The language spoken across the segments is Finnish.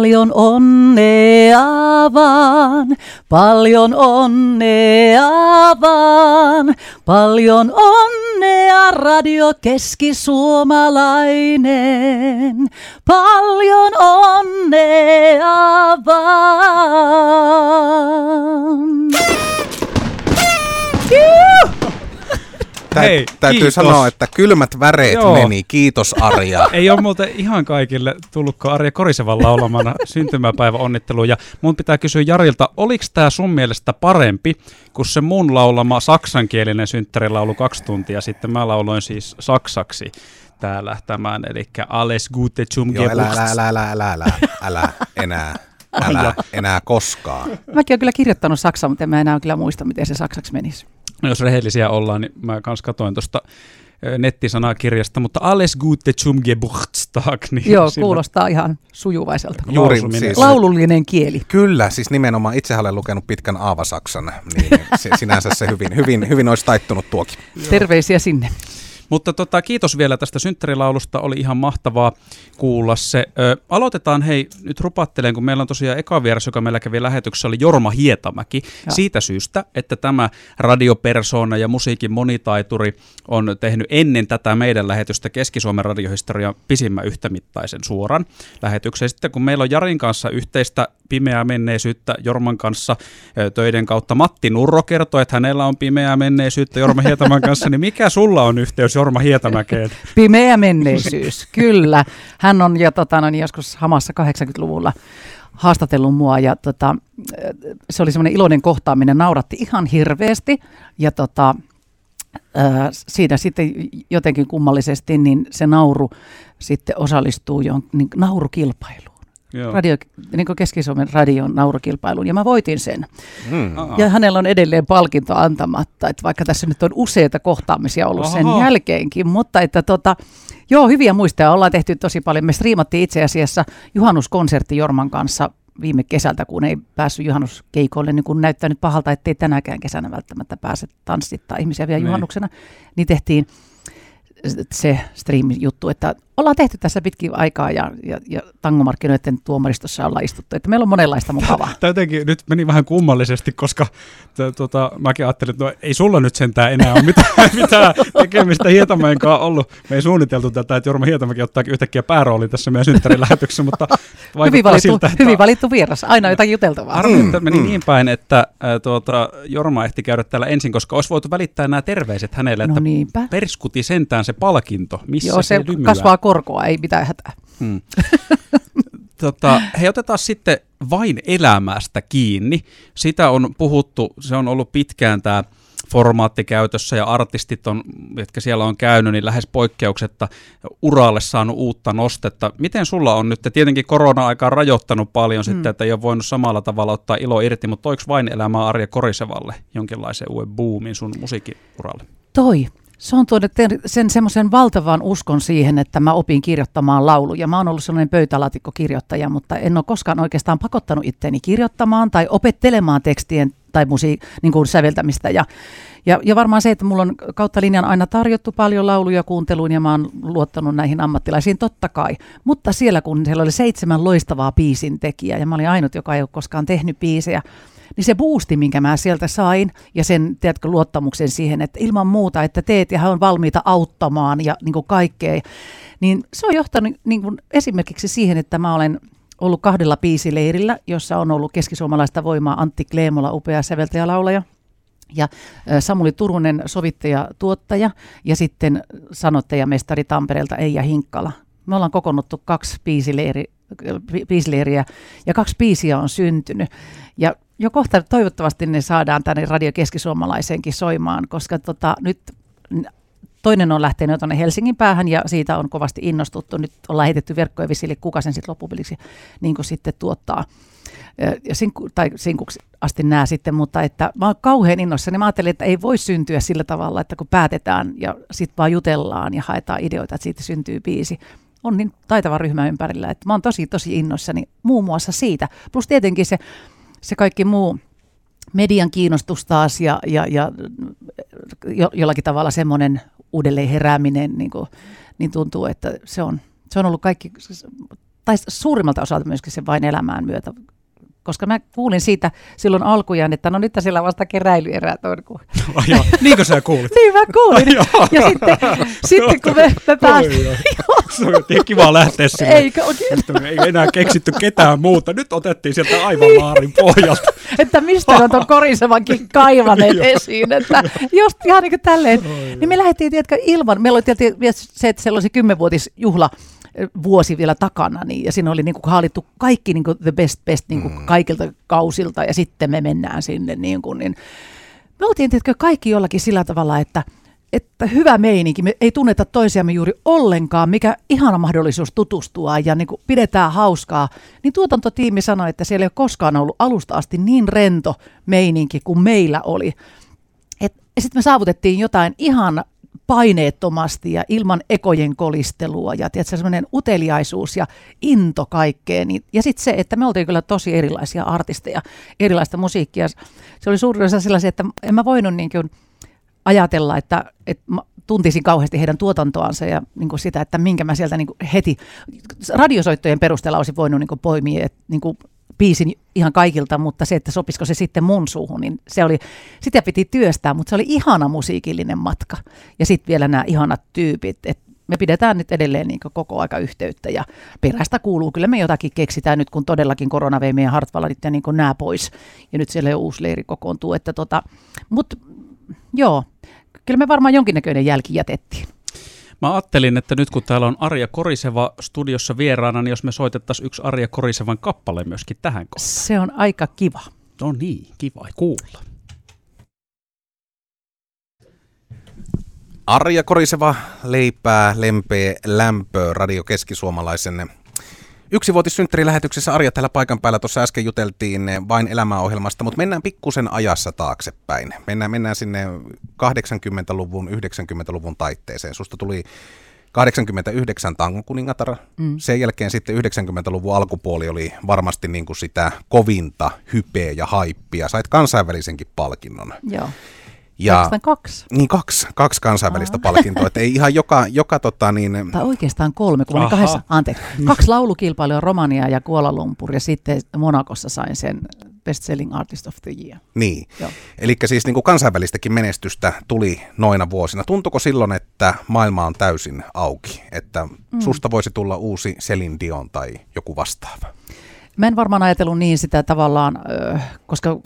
Paljon onnea vaan, paljon onnea vaan, paljon onnea radio keskisuomalainen. Paljon onnea vaan. Tä, Hei, täytyy kiitos. sanoa, että kylmät väreet Joo. meni. Kiitos Arja. Ei ole muuten ihan kaikille tullutkaan Arja Korisevan laulamana syntymäpäivä onnittelu. Ja mun pitää kysyä Jarilta, oliko tämä sun mielestä parempi kuin se mun laulama saksankielinen synttärilaulu kaksi tuntia sitten? Mä lauloin siis saksaksi täällä tämän, eli Alles Gute zum Joo, älä, Geburtstag. älä, älä, älä, älä, älä enää, älä enää koskaan. Mäkin olen kyllä kirjoittanut saksaa, mutta en mä enää kyllä muista, miten se saksaksi menisi. No, jos rehellisiä ollaan, niin mä kans katoin tuosta nettisanakirjasta, mutta Alles Gute zum Geburtstag. Niin Joo, sillä- kuulostaa ihan sujuvaiselta. Juuri Lausuminen. siis, Laulullinen kieli. Kyllä, siis nimenomaan itse olen lukenut pitkän Aavasaksan, niin se, sinänsä se hyvin, hyvin, hyvin olisi taittunut tuokin. Terveisiä sinne. Mutta tota, kiitos vielä tästä synttärilaulusta, oli ihan mahtavaa kuulla se. Ö, aloitetaan, hei, nyt rupattelen, kun meillä on tosiaan eka vieras, joka meillä kävi lähetyksessä, oli Jorma Hietamäki. Joo. Siitä syystä, että tämä radiopersona ja musiikin monitaituri on tehnyt ennen tätä meidän lähetystä Keski-Suomen radiohistorian pisimmän yhtämittaisen suoran lähetyksen. Sitten kun meillä on Jarin kanssa yhteistä pimeää menneisyyttä Jorman kanssa töiden kautta, Matti Nurro kertoi, että hänellä on pimeää menneisyyttä Jorma Hietaman kanssa, niin mikä sulla on yhteys Jorma Hietamäkeen? Pimeä menneisyys, kyllä. Hän on jo tota, no, niin joskus hamassa 80-luvulla haastatellut mua ja tota, se oli semmoinen iloinen kohtaaminen, nauratti ihan hirveästi ja tota, siinä sitten jotenkin kummallisesti niin se nauru sitten osallistuu johon, niin naurukilpailuun. Joo. Radio, niin kuin Keski-Suomen radion naurukilpailuun ja mä voitin sen. Mm. Ja hänellä on edelleen palkinto antamatta, että vaikka tässä nyt on useita kohtaamisia ollut sen Oho. jälkeenkin, mutta että tota, joo, hyviä muistoja ollaan tehty tosi paljon. Me striimattiin itse asiassa juhannuskonsertti Jorman kanssa viime kesältä, kun ei päässyt juhannuskeikoille, niin kun näyttää nyt pahalta, ettei tänäkään kesänä välttämättä pääse tanssittaa ihmisiä vielä Niin. juhannuksena, niin tehtiin se striimi-juttu, että ollaan tehty tässä pitkin aikaa ja, ja, ja tangomarkkinoiden tuomaristossa ollaan istuttu, että meillä on monenlaista mukavaa. Tämä jotenkin nyt meni vähän kummallisesti, koska t- tota, mäkin ajattelin, että no, ei sulla nyt sentään enää ole mitään, mitään tekemistä Hietamäen kanssa ollut. Me ei suunniteltu tätä, että Jorma Hietamäki ottaa yhtäkkiä pääroolin tässä meidän synttärilähetyksessä, mutta Hyvin valittu, siltä, että hyvin valittu vieras, aina jotakin juteltavaa. Harmi, että meni Mm, mm. niin päin, että ää, tuota, Jorma ehti käydä täällä ensin, koska olisi voitu välittää nämä terveiset hänelle, No että niinpä. perskuti sentään se palkinto, missä Joo, se lymyää. kasvaa korkoa, ei mitään hätää. Hmm. tota, hei, otetaan sitten vain elämästä kiinni. Sitä on puhuttu, se on ollut pitkään tämä formaatti käytössä ja artistit, on, jotka siellä on käynyt, niin lähes poikkeuksetta uralle saanut uutta nostetta. Miten sulla on nyt, tietenkin korona-aika on rajoittanut paljon mm. sitten, että ei ole voinut samalla tavalla ottaa ilo irti, mutta toiko vain elämää Arja Korisevalle jonkinlaisen uuden boomin sun musiikkiuralle? Toi. Se on tuonut sen semmoisen valtavan uskon siihen, että mä opin kirjoittamaan lauluja. Mä oon ollut sellainen pöytälaatikkokirjoittaja, mutta en ole koskaan oikeastaan pakottanut itteeni kirjoittamaan tai opettelemaan tekstien tai musi- niin kuin säveltämistä. Ja, ja, ja varmaan se, että mulla on kautta linjan aina tarjottu paljon lauluja kuunteluun ja mä oon luottanut näihin ammattilaisiin, totta kai. Mutta siellä kun siellä oli seitsemän loistavaa biisin tekijää ja mä olin ainut, joka ei ole koskaan tehnyt biisejä, niin se boosti, minkä mä sieltä sain, ja sen, tiedätkö, luottamuksen siihen, että ilman muuta, että teet ja he on valmiita auttamaan ja niin kuin kaikkea, niin se on johtanut niin kuin esimerkiksi siihen, että mä olen ollut kahdella biisileirillä, jossa on ollut keskisuomalaista voimaa Antti Kleemola, upea säveltäjä laulaja, ja Samuli Turunen, sovittaja, tuottaja, ja sitten sanottajamestari Tampereelta Eija Hinkkala. Me ollaan kokonnuttu kaksi biisileiri, bi- biisileiriä, ja kaksi biisiä on syntynyt. Ja jo kohta toivottavasti ne saadaan tänne Radio Keskisuomalaiseenkin soimaan, koska tota, nyt toinen on lähtenyt tuonne Helsingin päähän ja siitä on kovasti innostuttu. Nyt on lähetetty verkkoja visille, kuka sen sitten loppupeliksi niin sitten tuottaa. Ja sinku, tai sinkuksi asti nää sitten, mutta että mä oon kauhean innoissani. Mä ajattelin, että ei voi syntyä sillä tavalla, että kun päätetään ja sitten vaan jutellaan ja haetaan ideoita, että siitä syntyy biisi. On niin taitava ryhmä ympärillä, että mä oon tosi tosi innoissani muun muassa siitä. Plus tietenkin se, se kaikki muu median kiinnostus taas ja, ja, ja jo, jollakin tavalla semmoinen uudelleen herääminen, niin, kuin, niin tuntuu, että se on, se on ollut kaikki tai suurimmalta osalta myöskin se vain elämään myötä koska mä kuulin siitä silloin alkujaan, että no nyt siellä vasta keräilyerät on. Kun... Oh, joo. Niinkö sä kuulit? niin mä kuulin. ja sitten, sitten kun me, me päästiin... Se on kiva lähteä sinne. Eikö oikein? Ei enää keksitty ketään muuta. Nyt otettiin sieltä aivan maarin pohjalta. että mistä on tuon korisevankin kaivaneet esiin. Että just ihan niin kuin tälleen. Niin me lähdettiin, tiedätkö, ilman. Meillä oli tietysti se, että siellä oli se kymmenvuotisjuhla vuosi vielä takana, niin, ja siinä oli niin kuin haalittu kaikki niin kuin the best best niin kuin mm. kaikilta kausilta, ja sitten me mennään sinne. Niin kuin, niin me oltiin tietysti kaikki jollakin sillä tavalla, että, että hyvä meininki, me ei tunneta toisiamme juuri ollenkaan, mikä ihana mahdollisuus tutustua ja niin kuin pidetään hauskaa, niin tuotantotiimi sanoi, että siellä ei ole koskaan ollut alusta asti niin rento meininki kuin meillä oli. Sitten me saavutettiin jotain ihan paineettomasti ja ilman ekojen kolistelua ja tiedätkö, semmoinen uteliaisuus ja into kaikkeen. Niin, ja sitten se, että me oltiin kyllä tosi erilaisia artisteja, erilaista musiikkia. Se oli suurin osa sellaisia, että en mä voinut niin kuin ajatella, että, että mä tuntisin kauheasti heidän tuotantoansa ja niin kuin sitä, että minkä mä sieltä niin kuin heti radiosoittojen perusteella olisin voinut niin kuin poimia, että niin kuin biisin ihan kaikilta, mutta se, että sopisiko se sitten mun suuhun, niin se oli, sitä piti työstää, mutta se oli ihana musiikillinen matka. Ja sitten vielä nämä ihanat tyypit, että me pidetään nyt edelleen niin koko aika yhteyttä ja perästä kuuluu. Kyllä me jotakin keksitään nyt, kun todellakin korona vei meidän Hartwallit ja niin nämä pois. Ja nyt siellä jo uusi leiri kokoontuu. Että tota, Mutta joo, kyllä me varmaan jonkinnäköinen jälki jätettiin. Mä ajattelin, että nyt kun täällä on Arja Koriseva studiossa vieraana, niin jos me soitettaisiin yksi Arja Korisevan kappale myöskin tähän kohtaan. Se on aika kiva. No niin, kiva kuulla. Arja Koriseva leipää, lempeä, lämpöä radio keskisuomalaisen Yksivuotissynttärilähetyksessä Arja täällä paikan päällä. Tuossa äsken juteltiin vain elämäohjelmasta, mutta mennään pikkusen ajassa taaksepäin. Mennään, mennään sinne 80-luvun, 90-luvun taitteeseen. Susta tuli 89 tangon kuningatar. Mm. Sen jälkeen sitten 90-luvun alkupuoli oli varmasti niin kuin sitä kovinta hypeä ja haippia. Sait kansainvälisenkin palkinnon. Joo. Ja, kaksi? Niin kaksi, kaksi kansainvälistä Aa. palkintoa, että ei ihan joka, joka tota niin... Tai oikeastaan kolme, kun kahdessa, anteeksi, kaksi laulukilpailua Romania ja Kuala Lumpur ja sitten Monakossa sain sen Best Selling Artist of the Year. Niin, eli siis niin kuin kansainvälistäkin menestystä tuli noina vuosina. Tuntuko silloin, että maailma on täysin auki, että mm. susta voisi tulla uusi Celine Dion tai joku vastaava? Mä en varmaan ajatellut niin sitä tavallaan, koska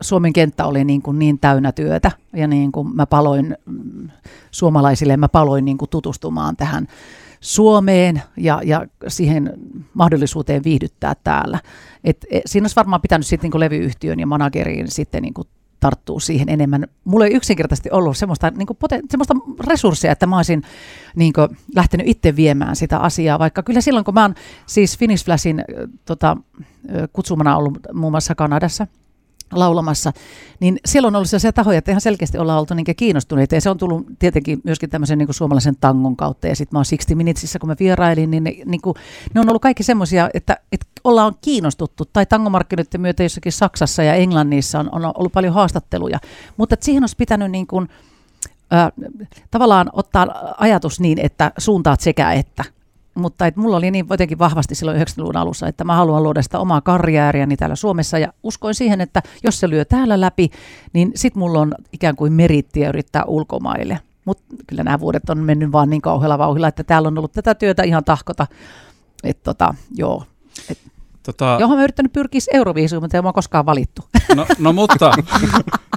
Suomen kenttä oli niin, kuin niin täynnä työtä ja niin kuin mä paloin mm, suomalaisille, mä paloin niin kuin tutustumaan tähän Suomeen ja, ja siihen mahdollisuuteen viihdyttää täällä. Et, et, siinä olisi varmaan pitänyt sitten niin kuin levyyhtiön ja manageriin sitten niin kuin tarttuu siihen enemmän. Mulla ei yksinkertaisesti ollut semmoista, niin kuin semmoista resursseja, että mä olisin niin kuin, lähtenyt itse viemään sitä asiaa, vaikka kyllä silloin, kun mä oon siis Finish Flashin tota, kutsumana ollut muun muassa Kanadassa – laulamassa, niin siellä on ollut sellaisia tahoja, että ihan selkeästi ollaan oltu niin kiinnostuneita. Ja se on tullut tietenkin myöskin tämmöisen niin suomalaisen tangon kautta. Ja sitten mä oon 60 Minutesissa, kun mä vierailin, niin ne, niin kuin, ne on ollut kaikki semmoisia, että, että ollaan kiinnostuttu. Tai tangomarkkinoiden myötä jossakin Saksassa ja Englannissa on, on ollut paljon haastatteluja. Mutta siihen olisi pitänyt niin kuin, äh, tavallaan ottaa ajatus niin, että suuntaat sekä että mutta et mulla oli niin jotenkin vahvasti silloin 90-luvun alussa, että mä haluan luoda sitä omaa karjääriäni täällä Suomessa ja uskoin siihen, että jos se lyö täällä läpi, niin sit mulla on ikään kuin merittiä yrittää ulkomaille. Mutta kyllä nämä vuodet on mennyt vaan niin kauhealla vauhilla, että täällä on ollut tätä työtä ihan tahkota. Että tota, joo. Et, tota... Johon mä yrittänyt pyrkiä Euroviisuun, mutta ei mua koskaan valittu. No, no mutta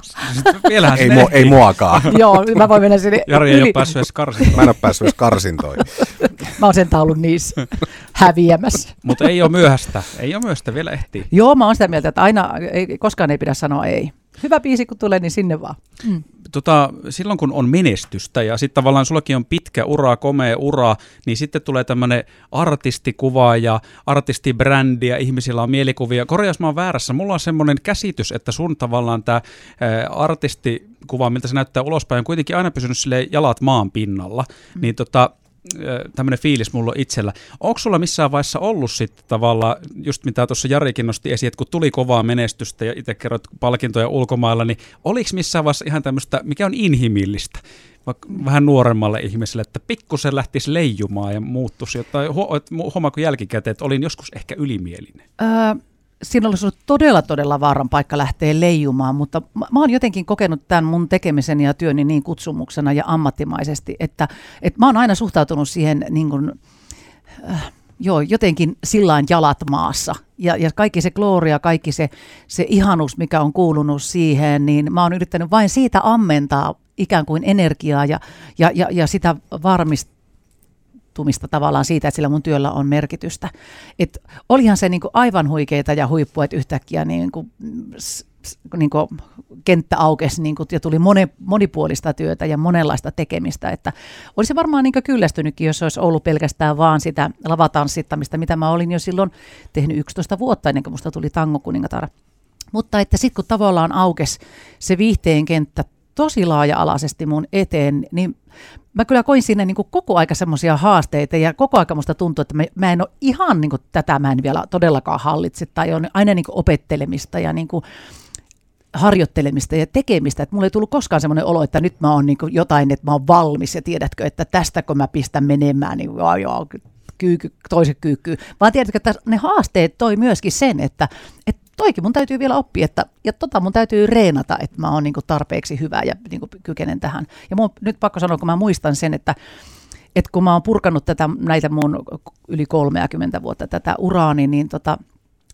Vielähän ei, mu- ei muakaan. Joo, mä voin mennä sinne Jari ei ole päässyt edes karsintoihin. Mä en ole päässyt edes karsintoihin. mä oon sentään ollut niissä häviämässä. Mutta ei ole myöhäistä. Ei ole myöhäistä, vielä ehtii. Joo, mä oon sitä mieltä, että aina, ei, koskaan ei pidä sanoa ei. Hyvä biisi kun tulee, niin sinne vaan. Mm tota, silloin kun on menestystä ja sitten tavallaan sullakin on pitkä ura, komea ura, niin sitten tulee tämmöinen artistikuva ja artistibrändi ja ihmisillä on mielikuvia. Korjaus mä oon väärässä, mulla on semmoinen käsitys, että sun tavallaan tämä artistikuva, miltä se näyttää ulospäin, on kuitenkin aina pysynyt sille jalat maan pinnalla. Mm. Niin tota, tämmöinen fiilis mulla itsellä. Onko sulla missään vaiheessa ollut sitten tavallaan, just mitä tuossa Jarikin nosti esiin, että kun tuli kovaa menestystä ja itse kerrot palkintoja ulkomailla, niin oliko missään vaiheessa ihan tämmöistä, mikä on inhimillistä, vaikka vähän nuoremmalle ihmiselle, että pikkusen lähtisi leijumaan ja muuttuisi jotain, huomaako jälkikäteen, että olin joskus ehkä ylimielinen? Öö, siinä olisi ollut todella, todella vaaran paikka lähteä leijumaan, mutta mä, mä oon jotenkin kokenut tämän mun tekemisen ja työni niin kutsumuksena ja ammattimaisesti, että, että mä oon aina suhtautunut siihen niin kuin, äh, joo, jotenkin sillain jalat maassa. Ja, ja kaikki se gloria, kaikki se, se ihanus, mikä on kuulunut siihen, niin mä oon yrittänyt vain siitä ammentaa ikään kuin energiaa ja, ja, ja, ja sitä varmist, tumista tavallaan siitä, että sillä mun työllä on merkitystä. Et olihan se niinku aivan huikeita ja huippua, että yhtäkkiä niinku, niinku kenttä aukesi niinku, ja tuli moni, monipuolista työtä ja monenlaista tekemistä. Että olisi varmaan niinku kyllästynytkin, jos olisi ollut pelkästään vaan sitä lavatanssittamista, mitä mä olin jo silloin tehnyt 11 vuotta ennen kuin musta tuli tango kuningatar. Mutta että sitten kun tavallaan aukesi se viihteen kenttä tosi laaja-alaisesti mun eteen, niin mä kyllä koin sinne niin koko aika semmoisia haasteita ja koko aika musta tuntuu, että mä, mä en ole ihan niin tätä mä en vielä todellakaan hallitse tai on aina niin opettelemista ja niin harjoittelemista ja tekemistä, että mulla ei tullut koskaan semmoinen olo, että nyt mä oon niin jotain, että mä oon valmis ja tiedätkö, että tästä kun mä pistän menemään, niin joo, joo, kyykky, toiset kyykkyy, vaan tiedätkö, että ne haasteet toi myöskin sen, että, että toikin mun täytyy vielä oppia, että, ja tota mun täytyy reenata, että mä oon niin tarpeeksi hyvä ja niin kykenen tähän. Ja mun nyt pakko sanoa, kun mä muistan sen, että, että kun mä oon purkanut tätä, näitä mun yli 30 vuotta tätä uraani, niin tota,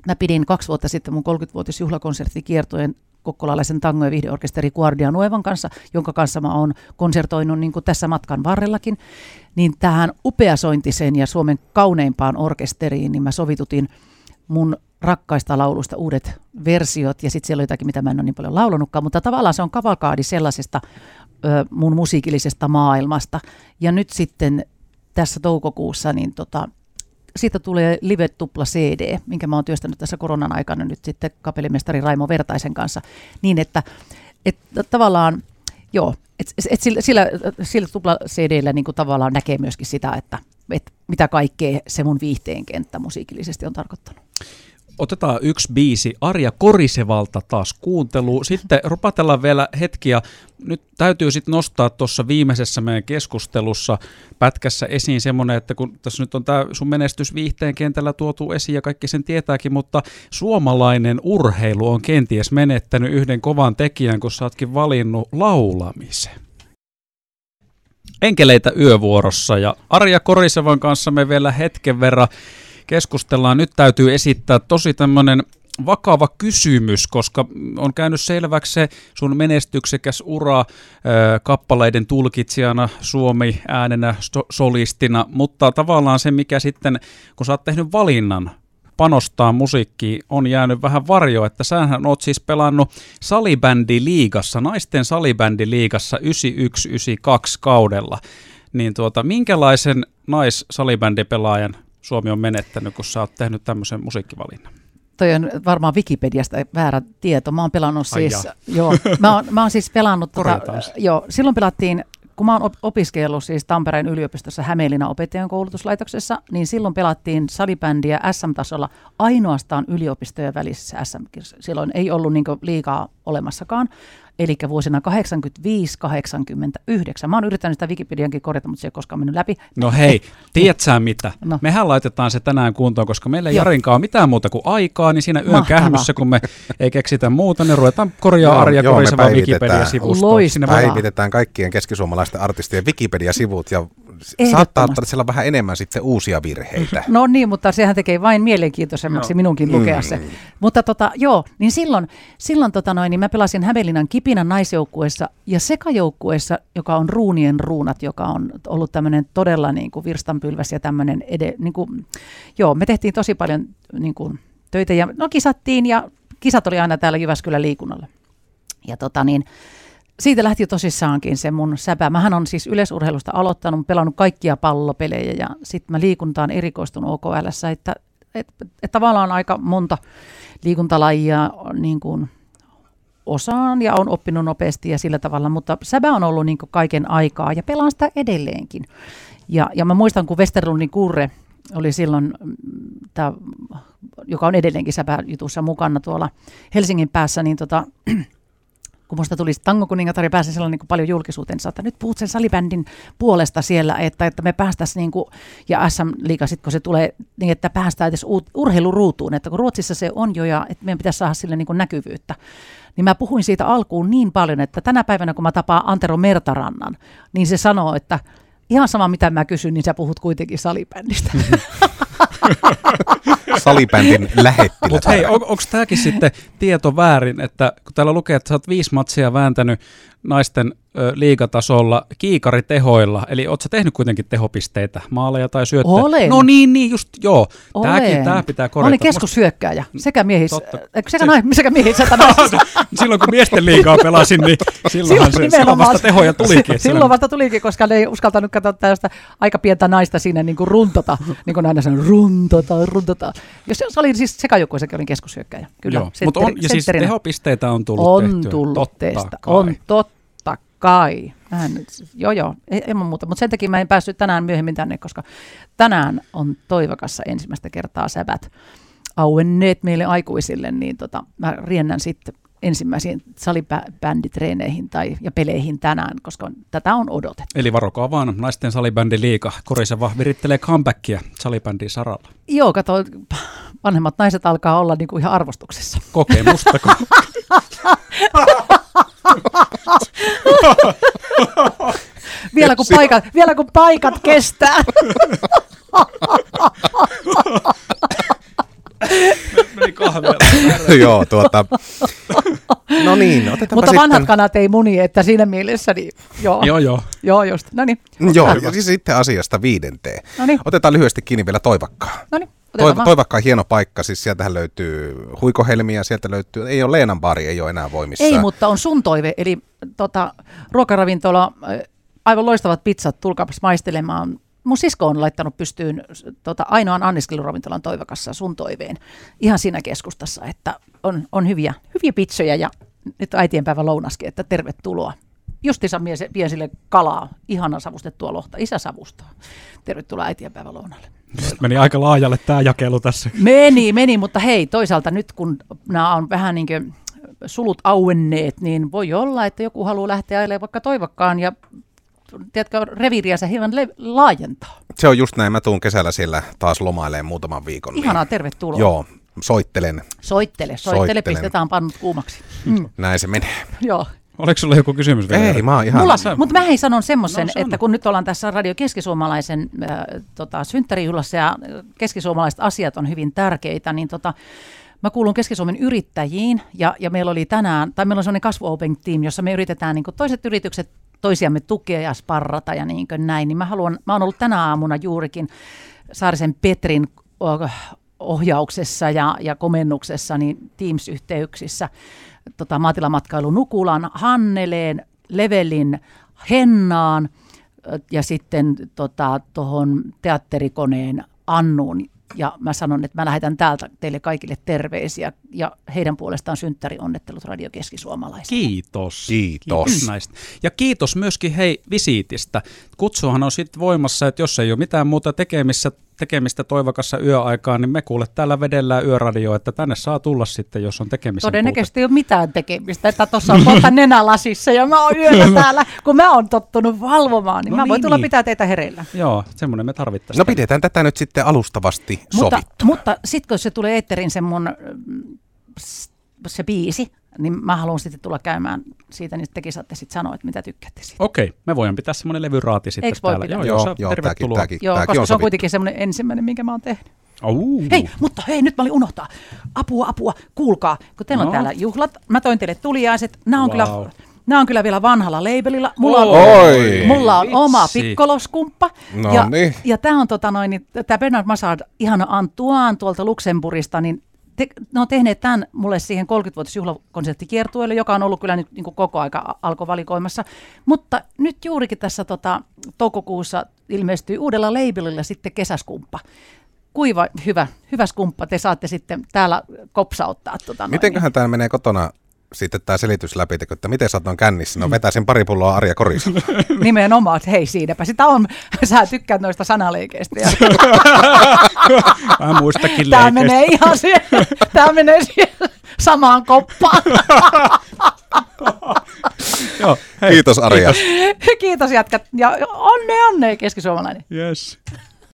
mä pidin kaksi vuotta sitten mun 30-vuotis juhlakonserttikiertojen kokkolalaisen tango- ja viihdeorkesteri Guardia Nuevan kanssa, jonka kanssa mä oon konsertoinut niin kuin tässä matkan varrellakin, niin tähän upeasointiseen ja Suomen kauneimpaan orkesteriin, niin mä sovitutin mun rakkaista laulusta uudet versiot, ja sitten siellä on jotakin, mitä mä en ole niin paljon laulanutkaan, mutta tavallaan se on kavalkaadi sellaisesta ö, mun musiikillisesta maailmasta. Ja nyt sitten tässä toukokuussa, niin tota, siitä tulee live tupla CD, minkä mä oon työstänyt tässä koronan aikana nyt sitten kapellimestari Raimo Vertaisen kanssa, niin että, että tavallaan, joo, et, et sillä, sillä, sillä tupla CDllä niin tavallaan näkee myöskin sitä, että et mitä kaikkea se mun viihteen kenttä musiikillisesti on tarkoittanut. Otetaan yksi biisi Arja Korisevalta taas kuuntelu. Sitten rupatellaan vielä hetkiä. Nyt täytyy sitten nostaa tuossa viimeisessä meidän keskustelussa pätkässä esiin semmoinen, että kun tässä nyt on tämä sun menestys viihteen kentällä tuotu esiin ja kaikki sen tietääkin, mutta suomalainen urheilu on kenties menettänyt yhden kovan tekijän, kun sä ootkin valinnut laulamisen. Enkeleitä yövuorossa ja Arja Korisevan kanssa me vielä hetken verran keskustellaan. Nyt täytyy esittää tosi tämmöinen vakava kysymys, koska on käynyt selväksi se sun menestyksekäs ura kappaleiden tulkitsijana, Suomi äänenä, solistina, mutta tavallaan se, mikä sitten, kun sä oot tehnyt valinnan panostaa musiikkiin, on jäänyt vähän varjo, että sähän oot siis pelannut salibändi liigassa, naisten salibändi liigassa 91-92 kaudella. Niin tuota, minkälaisen nais-salibändipelaajan Suomi on menettänyt, kun sä oot tehnyt tämmöisen musiikkivalinnan? Toi on varmaan Wikipediasta väärä tieto. Mä oon pelannut siis, joo, mä oon, mä oon siis pelannut, tota, joo, silloin pelattiin kun mä oon opiskellut siis Tampereen yliopistossa Hämeenlinnan opettajan koulutuslaitoksessa, niin silloin pelattiin salibändiä SM-tasolla ainoastaan yliopistojen välisessä sm Silloin ei ollut niin liikaa olemassakaan eli vuosina 85-89. Mä oon yrittänyt sitä Wikipediankin korjata, mutta se ei koskaan mennyt läpi. No hei, tiedät sä mitä? No. Mehän laitetaan se tänään kuntoon, koska meillä ei Jarinkaan ole mitään muuta kuin aikaa, niin siinä yön kähmyssä, kun me ei keksitä muuta, niin ruvetaan korjaa Arja Korisevan Wikipedia-sivustoon. Päivitetään kaikkien keskisuomalaisten artistien Wikipedia-sivut ja saattaa ottaa siellä vähän enemmän sitten uusia virheitä. No niin, mutta sehän tekee vain mielenkiintoisemmaksi no. minunkin lukea se. Mm. Mutta tota, joo, niin silloin, silloin tota noin, niin mä pelasin Hämeenlinnan Kipinän naisjoukkueessa ja sekajoukkueessa, joka on Ruunien ruunat, joka on ollut tämmöinen todella niin kuin virstanpylväs ja tämmöinen, ede, niin kuin, joo, me tehtiin tosi paljon niin kuin, töitä ja no kisattiin ja kisat oli aina täällä Jyväskylän liikunnalla. Ja tota niin, siitä lähti tosissaankin se mun säpä. Mähän on siis yleisurheilusta aloittanut, pelannut kaikkia pallopelejä ja sitten mä liikuntaan erikoistunut OKL, että et, et tavallaan aika monta liikuntalajia niin kuin osaan ja on oppinut nopeasti ja sillä tavalla, mutta säbä on ollut niin kaiken aikaa ja pelaan sitä edelleenkin. Ja, ja mä muistan, kun Westerlundin Kurre oli silloin, mm, tää, joka on edelleenkin säpäjutussa mukana tuolla Helsingin päässä, niin tota, kun musta tuli tangokuningatar ja pääsin silloin niin paljon julkisuuteen, että nyt puhut sen salibändin puolesta siellä, että, että me päästäisiin, niin kuin, ja SM Liiga sitten kun se tulee, niin että päästään edes urheiluruutuun, että kun Ruotsissa se on jo ja että meidän pitäisi saada sille niin kuin näkyvyyttä. Niin mä puhuin siitä alkuun niin paljon, että tänä päivänä kun mä tapaan Antero Mertarannan, niin se sanoo, että ihan sama mitä mä kysyn, niin sä puhut kuitenkin salibändistä. Salibändin lähettilä. Mutta hei, on, onko tämäkin sitten tieto väärin, että kun täällä lukee, että sä oot viisi matsia vääntänyt naisten ö, liigatasolla kiikaritehoilla, eli oot sä tehnyt kuitenkin tehopisteitä, maaleja tai syöttöjä? Olen. No niin, niin just, joo. Tämäkin, tämä pitää korjata. Olen keskushyökkääjä, sekä miehissä, Totta. sekä, Se- nais, sekä miehissä että naisissa. Silloin kun miesten liigaa pelasin, niin silloinhan se, silloin vasta tehoja tulikin. Si- Silloin vasta tulikin, koska ne ei uskaltanut katsoa tästä aika pientä naista siinä niin kuin runtota, niin kuin aina sanoo, runtota, runtota. Jos se se oli siis sekajoukkueessakin olin keskushyökkäjä. Kyllä, Joo, mutta on, ja siis tehopisteitä on tullut on tehtyä. tullut totta teistä. On totta kai. Mähän nyt, joo joo, ei, ilman muuta. Mutta sen takia mä en päässyt tänään myöhemmin tänne, koska tänään on Toivakassa ensimmäistä kertaa sävät auenneet meille aikuisille, niin tota, mä riennän sitten ensimmäisiin salibänditreeneihin tai, ja peleihin tänään, koska tätä on odotettu. Eli varokaa vaan, naisten salibändi liiga. Koriseva virittelee comebackia salibändin saralla. Joo, kato, vanhemmat naiset alkaa olla niinku ihan arvostuksessa. Kokemustako? Vielä kun, paikat, vielä kun paikat kestää. Meni. Joo, tuota. No niin, Mutta sitten. vanhat kanat ei muni, että siinä mielessä, niin joo, joo, joo. joo just. No niin, Joo, ja siis sitten asiasta viidenteen. no niin, Otetaan lyhyesti kiinni vielä Toivakkaa. no niin. Toiv- Toivakka on hieno paikka, siis sieltähän löytyy huikohelmia, sieltä löytyy, ei ole Leenan baari, ei ole enää voimissa. Ei, mutta on sun toive, eli tota, ruokaravintola, aivan loistavat pizzat, tulkaapas maistelemaan. Mun sisko on laittanut pystyyn tota, ainoan anniskeluravintolan toivakassa sun toiveen, ihan siinä keskustassa, että on, on hyviä, hyviä pizzoja ja nyt äitienpäivä lounaskin, että tervetuloa. Justiinsa mies vien sille kalaa, ihana savustettua lohta, isä savustaa. Tervetuloa äitienpäivä lounalle. Meni aika laajalle tämä jakelu tässä. Meni, meni, mutta hei, toisaalta nyt kun nämä on vähän niin kuin sulut auenneet, niin voi olla, että joku haluaa lähteä ajelemaan vaikka toivakkaan ja tiedätkö, reviiriänsä hieman le- laajentaa. Se on just näin, mä tuun kesällä siellä taas lomailemaan muutaman viikon. niin- Ihanaa, tervetuloa. Joo, soittelen, Soittele, soittele, Soittelen. pistetään pannut kuumaksi. Mm, näin se menee. joo. Oliko sulla joku kysymys vielä? Ei, mä oon ihan... Mulla, sä- mutta mä hei sanon semmoisen, No, että kun nyt ollaan tässä Radio Keskisuomalaisen äh, tota, synttärijuhlassa ja keskisuomalaiset asiat on hyvin tärkeitä, niin tota, mä kuulun Keski-Suomen yrittäjiin ja, ja meillä oli tänään, tai meillä on sellainen kasvu Open Team, jossa me yritetään niin toiset yritykset toisiamme tukea ja sparrata ja niin kuin näin, niin mä haluan, mä oon ollut tänä aamuna juurikin Saarisen Petrin oh, ohjauksessa ja, ja komennuksessa niin Teams-yhteyksissä tota, maatilamatkailu Nukulan, Hanneleen, Levelin, Hennaan ja sitten tota, tuohon teatterikoneen Annuun. Ja mä sanon, että mä lähetän täältä teille kaikille terveisiä ja heidän puolestaan synttärionnettelut Radio Keski-Suomalaisille. Kiitos. Kiitos. näistä. Ja kiitos myöskin hei visiitistä. Kutsuhan on sitten voimassa, että jos ei ole mitään muuta tekemistä, tekemistä toivakassa yöaikaan, niin me kuule täällä vedellään yöradio, että tänne saa tulla sitten, jos on tekemistä. Todennäköisesti ei ole mitään tekemistä, että tuossa on kohta nenä lasissa ja mä oon yöllä täällä, kun mä oon tottunut valvomaan, niin No mä voin niin, tulla niin. pitää teitä hereillä. Joo, semmoinen me tarvittaisiin. No pidetään tätä nyt sitten alustavasti Mutta, sovittu. mutta sitten kun se tulee eetteriin se mun mm, se biisi, niin mä haluan sitten tulla käymään siitä, niin tekin saatte sitten sanoa, että mitä tykkäätte siitä. Okei, me voidaan pitää semmoinen levyraati sitten Eiks voi täällä. pitää? Joo, joo, joo, tervetuloa. tääkin, Joo, tääkin koska on se on kuitenkin semmoinen ensimmäinen, minkä mä oon tehnyt. Au. Hei, mutta hei, nyt mä olin unohtaa. Apua, apua, kuulkaa, kun teillä on No. täällä juhlat, mä toin teille tuliaiset, nämä on, Wow. kyllä, nämä on kyllä vielä vanhalla labelilla. Mulla on, Oi. mulla on oma pikkoloskumppa. No ja, niin. ja tämä on tota noin, niin, tämä Bernard Massard, ihana Antoine tuolta Luxemburgista, niin te, ne on tehneet tämän mulle siihen 30-vuotisjuhlakonserttikiertueelle, joka on ollut kyllä nyt niin koko aika alkovalikoimassa. Mutta nyt juurikin tässä tota, toukokuussa ilmestyy uudella labelilla sitten kesäskumppa. Kuiva, hyvä, hyvä skumppa. Te saatte sitten täällä kopsauttaa. Tota. Mitenköhän tämä menee kotona sitten tämä selitys läpi, että miten sä oot kännissä. No vetäisin pari pulloa Arja Korisa. Nimenomaan, että hei siinäpä sitä on. Sä tykkäät noista sanaleikeistä. Mä muistakin Tämä leikeistä. menee ihan siihen, tämä menee siihen samaan koppaan. Joo, hei. Kiitos Arja. Kiitos jätkät ja onne onne keskisuomalainen. Yes.